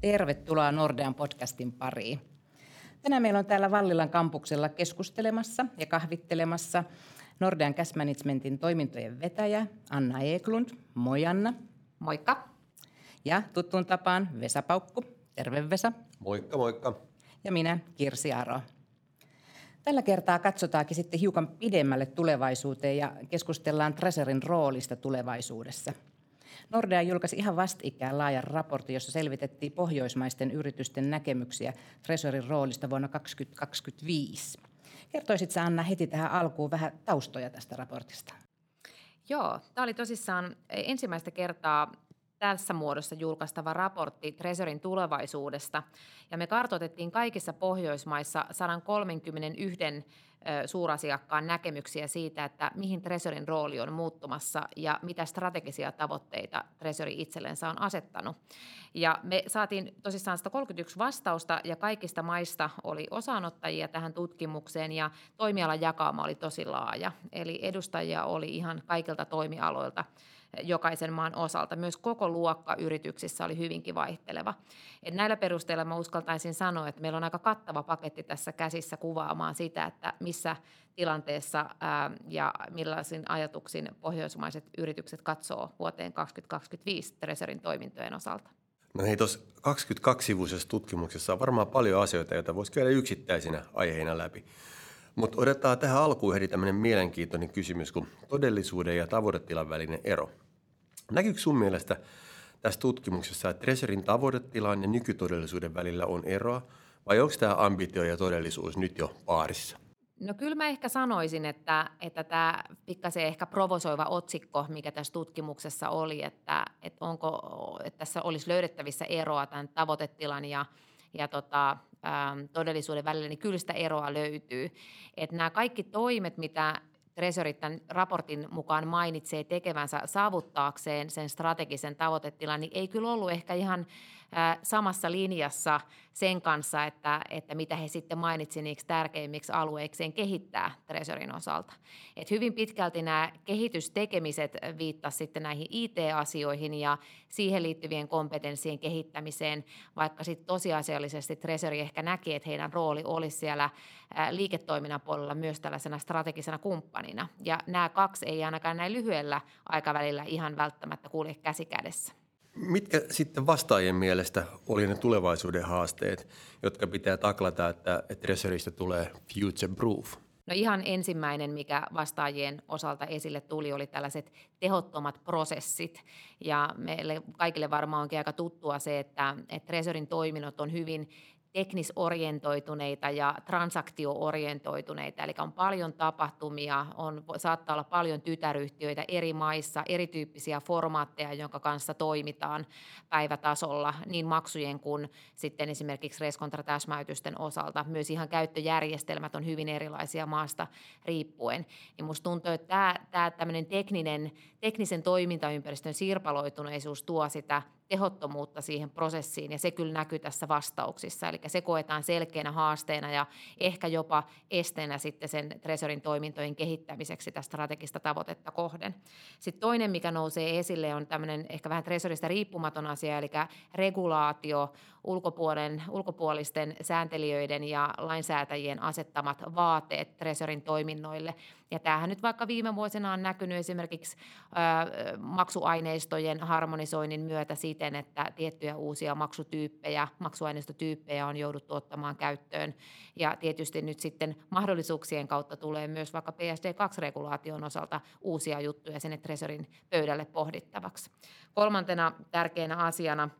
Tervetuloa Nordean podcastin pariin. Tänään meillä on täällä Vallilan kampuksella keskustelemassa ja kahvittelemassa Nordean Cash Managementin toimintojen vetäjä Anna Eklund. Moi Anna. Moikka. Ja tuttuun tapaan Vesa Paukku. Terve Vesa. Moikka, moikka. Ja minä Kirsi Aro. Tällä kertaa katsotaankin sitten hiukan pidemmälle tulevaisuuteen ja keskustellaan Treasurin roolista tulevaisuudessa – Nordea julkaisi ihan vastikään laajan raportin, jossa selvitettiin pohjoismaisten yritysten näkemyksiä Treasurin roolista vuonna 2025. Kertoisitko Anna heti tähän alkuun vähän taustoja tästä raportista? Joo, tämä oli tosissaan ensimmäistä kertaa tässä muodossa julkaistava raportti Treasurin tulevaisuudesta. Ja me kartoitettiin kaikissa Pohjoismaissa 131 suurasiakkaan näkemyksiä siitä, että mihin Treasurin rooli on muuttumassa ja mitä strategisia tavoitteita Treasury itsellensä on asettanut. Ja me saatiin tosissaan 131 vastausta ja kaikista maista oli osaanottajia tähän tutkimukseen ja toimialan jakauma oli tosi laaja. Eli edustajia oli ihan kaikilta toimialoilta jokaisen maan osalta. Myös koko luokka yrityksissä oli hyvinkin vaihteleva. Et näillä perusteilla mä uskaltaisin sanoa, että meillä on aika kattava paketti tässä käsissä kuvaamaan sitä, että missä tilanteessa ää, ja millaisin ajatuksin pohjoismaiset yritykset katsoo vuoteen 2025 Treasurin toimintojen osalta. No hei, tuossa 22-sivuisessa tutkimuksessa on varmaan paljon asioita, joita voisi käydä yksittäisinä aiheina läpi. Mutta otetaan tähän alkuun heti tämmöinen mielenkiintoinen kysymys kuin todellisuuden ja tavoitetilan välinen ero. Näkyykö sun mielestä tässä tutkimuksessa, että Treasurin tavoitetilan ja nykytodellisuuden välillä on eroa, vai onko tämä ambitio ja todellisuus nyt jo paarissa? No kyllä mä ehkä sanoisin, että, että tämä pikkasen ehkä provosoiva otsikko, mikä tässä tutkimuksessa oli, että, että onko, että tässä olisi löydettävissä eroa tämän tavoitetilan ja, ja tota, Ähm, todellisuuden välillä, niin kyllä sitä eroa löytyy. Että nämä kaikki toimet, mitä Treasury tämän raportin mukaan mainitsee tekevänsä saavuttaakseen sen strategisen tavoitetilan, niin ei kyllä ollut ehkä ihan samassa linjassa sen kanssa, että, että mitä he sitten mainitsivat niiksi tärkeimmiksi alueikseen kehittää Treasurin osalta. Et hyvin pitkälti nämä kehitystekemiset viittasivat sitten näihin IT-asioihin ja siihen liittyvien kompetenssien kehittämiseen, vaikka sitten tosiasiallisesti Treasury ehkä näki, että heidän rooli olisi siellä liiketoiminnan puolella myös tällaisena strategisena kumppanina. Ja nämä kaksi ei ainakaan näin lyhyellä aikavälillä ihan välttämättä kulje käsi kädessä. Mitkä sitten vastaajien mielestä oli ne tulevaisuuden haasteet, jotka pitää taklata, että, Treasurystä tulee future proof? No ihan ensimmäinen, mikä vastaajien osalta esille tuli, oli tällaiset tehottomat prosessit. Ja meille kaikille varmaan onkin aika tuttua se, että, että Treasurin toiminnot on hyvin teknisorientoituneita ja transaktioorientoituneita, eli on paljon tapahtumia, on, saattaa olla paljon tytäryhtiöitä eri maissa, erityyppisiä formaatteja, jonka kanssa toimitaan päivätasolla niin maksujen kuin sitten esimerkiksi reskontratäsmäytysten osalta. Myös ihan käyttöjärjestelmät on hyvin erilaisia maasta riippuen. Niin musta tuntuu, että tämä, tämä tekninen, teknisen toimintaympäristön sirpaloituneisuus tuo sitä tehottomuutta siihen prosessiin ja se kyllä näkyy tässä vastauksissa. Eli se koetaan selkeänä haasteena ja ehkä jopa esteenä sitten sen Tresorin toimintojen kehittämiseksi sitä strategista tavoitetta kohden. Sitten toinen, mikä nousee esille, on tämmöinen ehkä vähän Tresorista riippumaton asia, eli regulaatio, ulkopuolen, ulkopuolisten sääntelijöiden ja lainsäätäjien asettamat vaateet Tresorin toiminnoille. Ja tämähän nyt vaikka viime vuosina on näkynyt esimerkiksi ö, maksuaineistojen harmonisoinnin myötä siten, että tiettyjä uusia maksutyyppejä, maksuaineistotyyppejä on jouduttu ottamaan käyttöön. Ja tietysti nyt sitten mahdollisuuksien kautta tulee myös vaikka PSD2-regulaation osalta uusia juttuja sinne Tresorin pöydälle pohdittavaksi. Kolmantena tärkeänä asiana –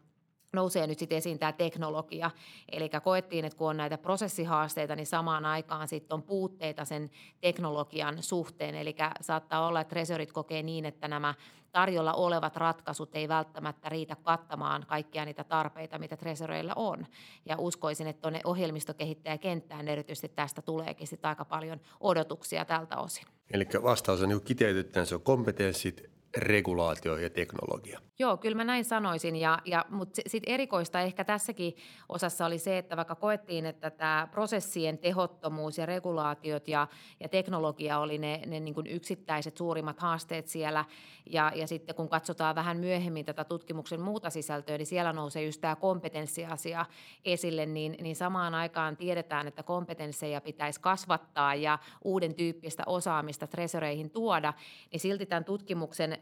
nousee nyt sitten esiin tämä teknologia. Eli koettiin, että kun on näitä prosessihaasteita, niin samaan aikaan sitten on puutteita sen teknologian suhteen. Eli saattaa olla, että resorit kokee niin, että nämä tarjolla olevat ratkaisut ei välttämättä riitä kattamaan kaikkia niitä tarpeita, mitä tresoreilla on. Ja uskoisin, että tuonne ohjelmistokehittäjäkenttään erityisesti tästä tuleekin sitten aika paljon odotuksia tältä osin. Eli vastaus on niin kiteytettynä, se on kompetenssit, regulaatio ja teknologia. Joo, kyllä mä näin sanoisin, ja, ja, mutta sitten erikoista ehkä tässäkin osassa oli se, että vaikka koettiin, että tämä prosessien tehottomuus ja regulaatiot ja, ja teknologia oli ne, ne niin kuin yksittäiset suurimmat haasteet siellä, ja, ja sitten kun katsotaan vähän myöhemmin tätä tutkimuksen muuta sisältöä, niin siellä nousee just tämä kompetenssiasia esille, niin, niin samaan aikaan tiedetään, että kompetensseja pitäisi kasvattaa ja uuden tyyppistä osaamista tresoreihin tuoda, niin silti tämän tutkimuksen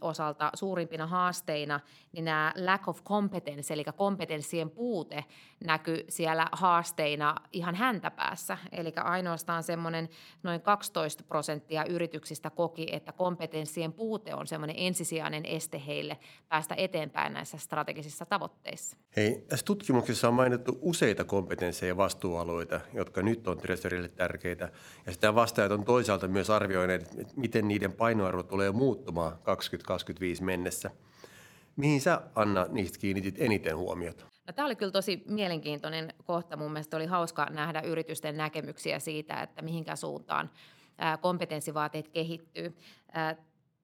osalta suurimpina haasteina niin nämä lack of competence, eli kompetenssien puute näkyy siellä haasteina ihan häntäpäässä. Eli ainoastaan semmoinen noin 12 prosenttia yrityksistä koki, että kompetenssien puute on semmoinen ensisijainen este heille päästä eteenpäin näissä strategisissa tavoitteissa. Hei, tässä tutkimuksessa on mainittu useita kompetensseja ja vastuualueita, jotka nyt on Treasurille tärkeitä. Ja sitä vastaajat on toisaalta myös arvioineet, että miten niiden painoarvo tulee muuttumaan 2025 mennessä. Mihin sä, Anna, niistä kiinnitit eniten huomiota? No, tämä oli kyllä tosi mielenkiintoinen kohta. Mun mielestä oli hauska nähdä yritysten näkemyksiä siitä, että mihinkä suuntaan kompetenssivaateet kehittyy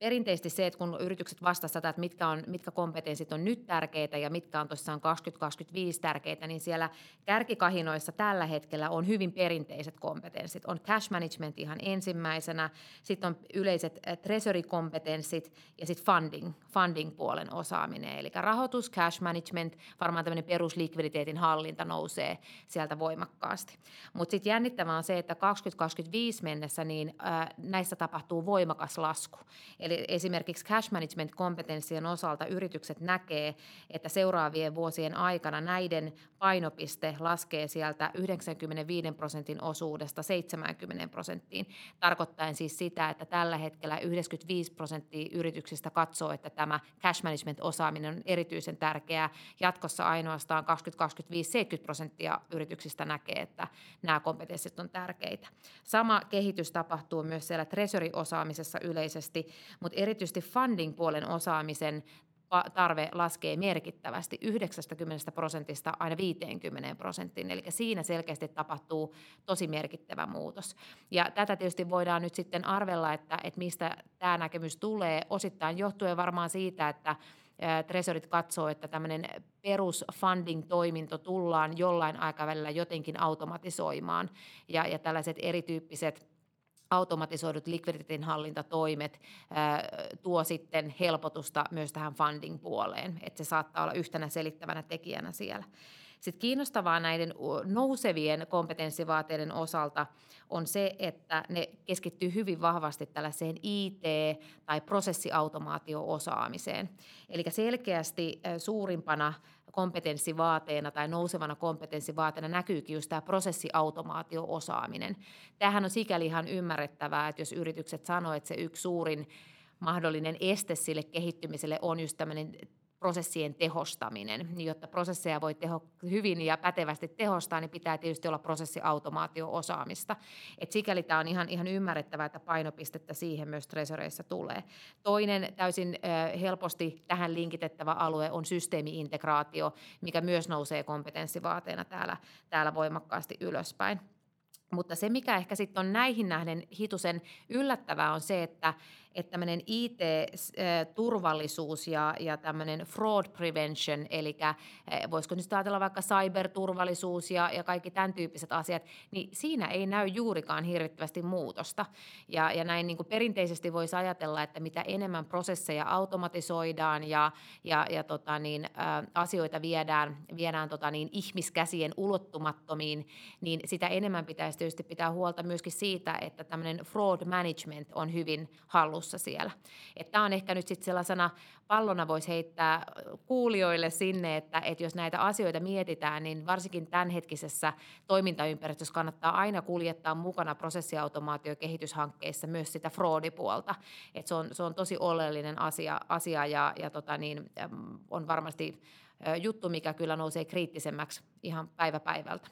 perinteisesti se, että kun yritykset vastasivat että mitkä, on, mitkä kompetenssit on nyt tärkeitä ja mitkä on tosiaan 2025 tärkeitä, niin siellä kärkikahinoissa tällä hetkellä on hyvin perinteiset kompetenssit. On cash management ihan ensimmäisenä, sitten on yleiset eh, treasury-kompetenssit ja sitten funding, funding-puolen osaaminen. Eli rahoitus, cash management, varmaan tämmöinen peruslikviditeetin hallinta nousee sieltä voimakkaasti. Mutta sitten jännittävää on se, että 2025 mennessä niin äh, näissä tapahtuu voimakas lasku. Eli esimerkiksi cash management-kompetenssien osalta yritykset näkee, että seuraavien vuosien aikana näiden painopiste laskee sieltä 95 prosentin osuudesta 70 prosenttiin, tarkoittaen siis sitä, että tällä hetkellä 95 prosenttia yrityksistä katsoo, että tämä cash management-osaaminen on erityisen tärkeää. Jatkossa ainoastaan 2025 70 prosenttia yrityksistä näkee, että nämä kompetenssit on tärkeitä. Sama kehitys tapahtuu myös siellä treasury-osaamisessa yleisesti, mutta erityisesti funding-puolen osaamisen tarve laskee merkittävästi. 90 prosentista aina 50 prosenttiin, eli siinä selkeästi tapahtuu tosi merkittävä muutos. Ja tätä tietysti voidaan nyt sitten arvella, että, että mistä tämä näkemys tulee, osittain johtuen varmaan siitä, että Tresorit katsoo, että tämmöinen perusfunding-toiminto tullaan jollain aikavälillä jotenkin automatisoimaan. Ja, ja tällaiset erityyppiset automatisoidut likviditeetin hallintatoimet tuo sitten helpotusta myös tähän funding-puoleen, että se saattaa olla yhtenä selittävänä tekijänä siellä. Sitten kiinnostavaa näiden nousevien kompetenssivaateiden osalta on se, että ne keskittyy hyvin vahvasti tällaiseen IT- tai prosessiautomaatio-osaamiseen. Eli selkeästi suurimpana kompetenssivaateena tai nousevana kompetenssivaateena näkyykin just tämä prosessiautomaatio-osaaminen. Tämähän on sikäli ihan ymmärrettävää, että jos yritykset sanoo, että se yksi suurin mahdollinen este sille kehittymiselle on just tämmöinen prosessien tehostaminen. Jotta prosesseja voi teho, hyvin ja pätevästi tehostaa, niin pitää tietysti olla prosessiautomaatio-osaamista. Et sikäli tämä on ihan, ihan ymmärrettävää, että painopistettä siihen myös tresoreissa tulee. Toinen täysin helposti tähän linkitettävä alue on systeemiintegraatio, mikä myös nousee kompetenssivaateena täällä, täällä voimakkaasti ylöspäin. Mutta se, mikä ehkä sitten on näihin nähden hitusen yllättävää, on se, että että tämmöinen IT-turvallisuus ja, ja tämmöinen fraud prevention, eli voisiko nyt ajatella vaikka cyberturvallisuus ja, ja kaikki tämän tyyppiset asiat, niin siinä ei näy juurikaan hirvittävästi muutosta. Ja, ja näin niin kuin perinteisesti voisi ajatella, että mitä enemmän prosesseja automatisoidaan ja, ja, ja tota niin, ä, asioita viedään, viedään tota niin, ihmiskäsien ulottumattomiin, niin sitä enemmän pitäisi tietysti pitää huolta myöskin siitä, että tämmöinen fraud management on hyvin hallussa hallussa siellä. Tämä on ehkä nyt sitten sellaisena pallona voisi heittää kuulijoille sinne, että, että jos näitä asioita mietitään, niin varsinkin tämänhetkisessä toimintaympäristössä kannattaa aina kuljettaa mukana prosessiautomaatiokehityshankkeissa myös sitä fraudipuolta. Että se, on, se on tosi oleellinen asia, asia ja, ja tota niin, on varmasti juttu, mikä kyllä nousee kriittisemmäksi ihan päivä päivältä.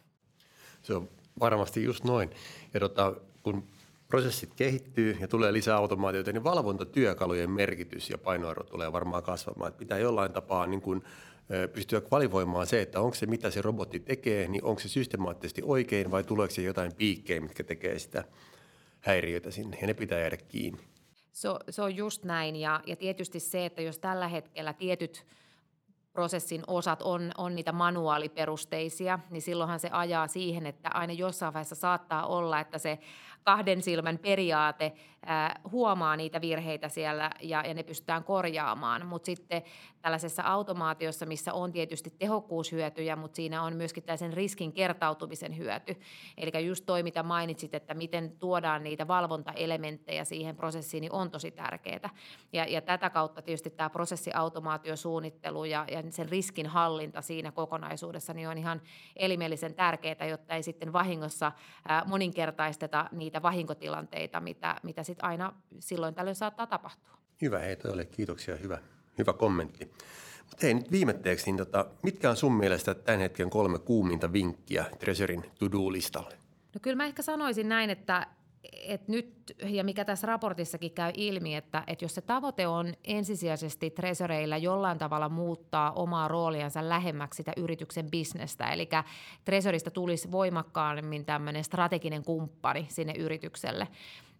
Se on varmasti just noin. Ja tota, kun prosessit kehittyy ja tulee lisää automaatioita, niin valvontatyökalujen merkitys ja painoarvo tulee varmaan kasvamaan. Että pitää jollain tapaa niin kuin, pystyä kvalivoimaan se, että onko se mitä se robotti tekee, niin onko se systemaattisesti oikein vai tuleeko se jotain piikkejä, mitkä tekee sitä häiriötä sinne ja ne pitää jäädä kiinni. Se, se on just näin ja, ja tietysti se, että jos tällä hetkellä tietyt prosessin osat on, on niitä manuaaliperusteisia, niin silloinhan se ajaa siihen, että aina jossain vaiheessa saattaa olla, että se kahden silmän periaate ää, huomaa niitä virheitä siellä ja, ja ne pystytään korjaamaan. Mutta sitten tällaisessa automaatiossa, missä on tietysti tehokkuushyötyjä, mutta siinä on myöskin tällaisen riskin kertautumisen hyöty. Eli just toi, mitä mainitsit, että miten tuodaan niitä valvontaelementtejä siihen prosessiin, niin on tosi tärkeää. Ja, ja tätä kautta tietysti tämä prosessiautomaatiosuunnittelu ja, ja sen riskin hallinta siinä kokonaisuudessa niin on ihan elimellisen tärkeää, jotta ei sitten vahingossa ää, moninkertaisteta niitä vahinkotilanteita, mitä, mitä sitten aina silloin tällöin saattaa tapahtua. Hyvä, hei toi kiitoksia, hyvä, hyvä kommentti. Mutta hei, nyt viimetteeksi, niin tota, mitkä on sun mielestä tämän hetken kolme kuuminta vinkkiä Treasurin to-do-listalle? No kyllä mä ehkä sanoisin näin, että et nyt, ja mikä tässä raportissakin käy ilmi, että, että jos se tavoite on ensisijaisesti treasureilla jollain tavalla muuttaa omaa rooliansa lähemmäksi sitä yrityksen bisnestä, eli treasurista tulisi voimakkaammin tämmöinen strateginen kumppani sinne yritykselle,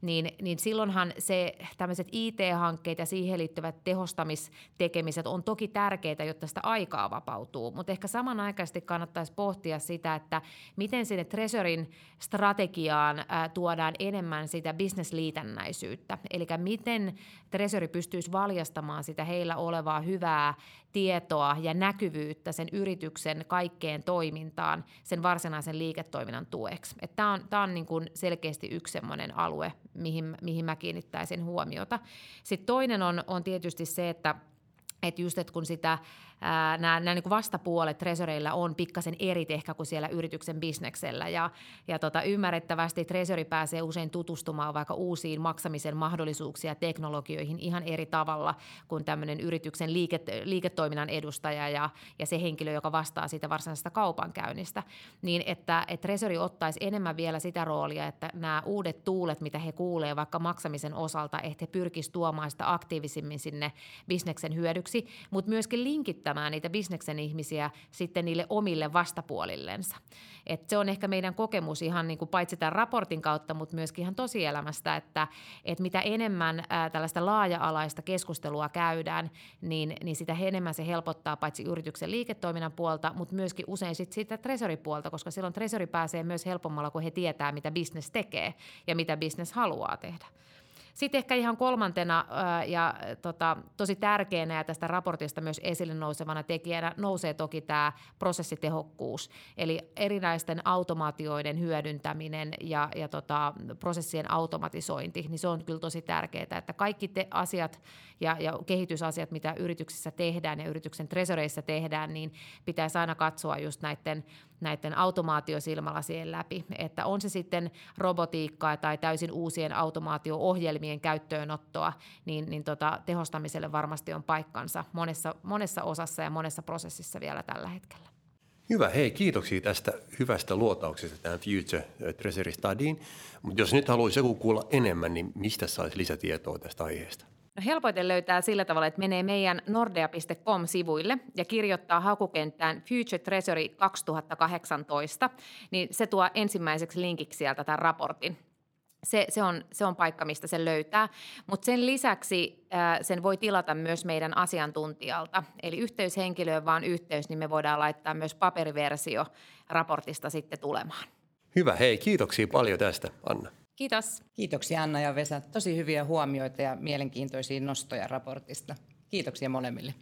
niin, niin silloinhan se tämmöiset IT-hankkeet ja siihen liittyvät tehostamistekemiset on toki tärkeitä, jotta sitä aikaa vapautuu, mutta ehkä samanaikaisesti kannattaisi pohtia sitä, että miten sinne Treasurin strategiaan ää, tuodaan enemmän sitä bisnesliitännäisyyttä, eli miten Treasury pystyisi valjastamaan sitä heillä olevaa hyvää tietoa ja näkyvyyttä sen yrityksen kaikkeen toimintaan sen varsinaisen liiketoiminnan tueksi. Tämä on, tää on niin kuin selkeästi yksi alue, mihin, mihin mä kiinnittäisin huomiota. Sitten toinen on, on tietysti se, että että just, että kun sitä nämä, nämä niin kuin vastapuolet treasureilla on pikkasen eri ehkä kuin siellä yrityksen bisneksellä. Ja, ja tota, ymmärrettävästi treasury pääsee usein tutustumaan vaikka uusiin maksamisen mahdollisuuksia ja teknologioihin ihan eri tavalla kuin tämmöinen yrityksen liiket, liiketoiminnan edustaja ja, ja se henkilö, joka vastaa siitä varsinaisesta kaupankäynnistä. Niin että, että treasury ottaisi enemmän vielä sitä roolia, että nämä uudet tuulet, mitä he kuulee vaikka maksamisen osalta, että he pyrkisivät tuomaan sitä aktiivisimmin sinne bisneksen hyödyksi, mutta myöskin linkittää auttamaan niitä bisneksen ihmisiä sitten niille omille vastapuolillensa. Et se on ehkä meidän kokemus ihan niin kuin paitsi tämän raportin kautta, mutta myöskin ihan tosielämästä, että, että mitä enemmän tällaista laaja-alaista keskustelua käydään, niin, niin sitä enemmän se helpottaa paitsi yrityksen liiketoiminnan puolta, mutta myöskin usein sit sitä tresoripuolta, koska silloin tresori pääsee myös helpommalla, kun he tietää, mitä bisnes tekee ja mitä bisnes haluaa tehdä. Sitten ehkä ihan kolmantena ja tota, tosi tärkeänä ja tästä raportista myös esille nousevana tekijänä nousee toki tämä prosessitehokkuus. Eli erinäisten automaatioiden hyödyntäminen ja, ja tota, prosessien automatisointi, niin se on kyllä tosi tärkeää, että kaikki te asiat ja, ja kehitysasiat, mitä yrityksissä tehdään ja yrityksen tresoreissa tehdään, niin pitäisi aina katsoa just näiden, näiden automaatiosilmälasien läpi. Että on se sitten robotiikkaa tai täysin uusien automaatio-ohjelmien käyttöönottoa, niin, niin tota, tehostamiselle varmasti on paikkansa monessa, monessa osassa ja monessa prosessissa vielä tällä hetkellä. Hyvä, hei kiitoksia tästä hyvästä luotauksesta tähän Future Treasury Studyin. Mutta jos nyt haluaisi joku kuulla enemmän, niin mistä saisi lisätietoa tästä aiheesta? No helpoiten löytää sillä tavalla, että menee meidän nordea.com-sivuille ja kirjoittaa hakukenttään Future Treasury 2018, niin se tuo ensimmäiseksi linkiksi sieltä tämän raportin. Se, se, on, se on paikka, mistä se löytää. Mutta sen lisäksi ää, sen voi tilata myös meidän asiantuntijalta. Eli yhteyshenkilöön vaan yhteys, niin me voidaan laittaa myös paperiversio raportista sitten tulemaan. Hyvä, hei kiitoksia paljon tästä Anna. Kiitos. Kiitoksia Anna ja Vesa. Tosi hyviä huomioita ja mielenkiintoisia nostoja raportista. Kiitoksia molemmille.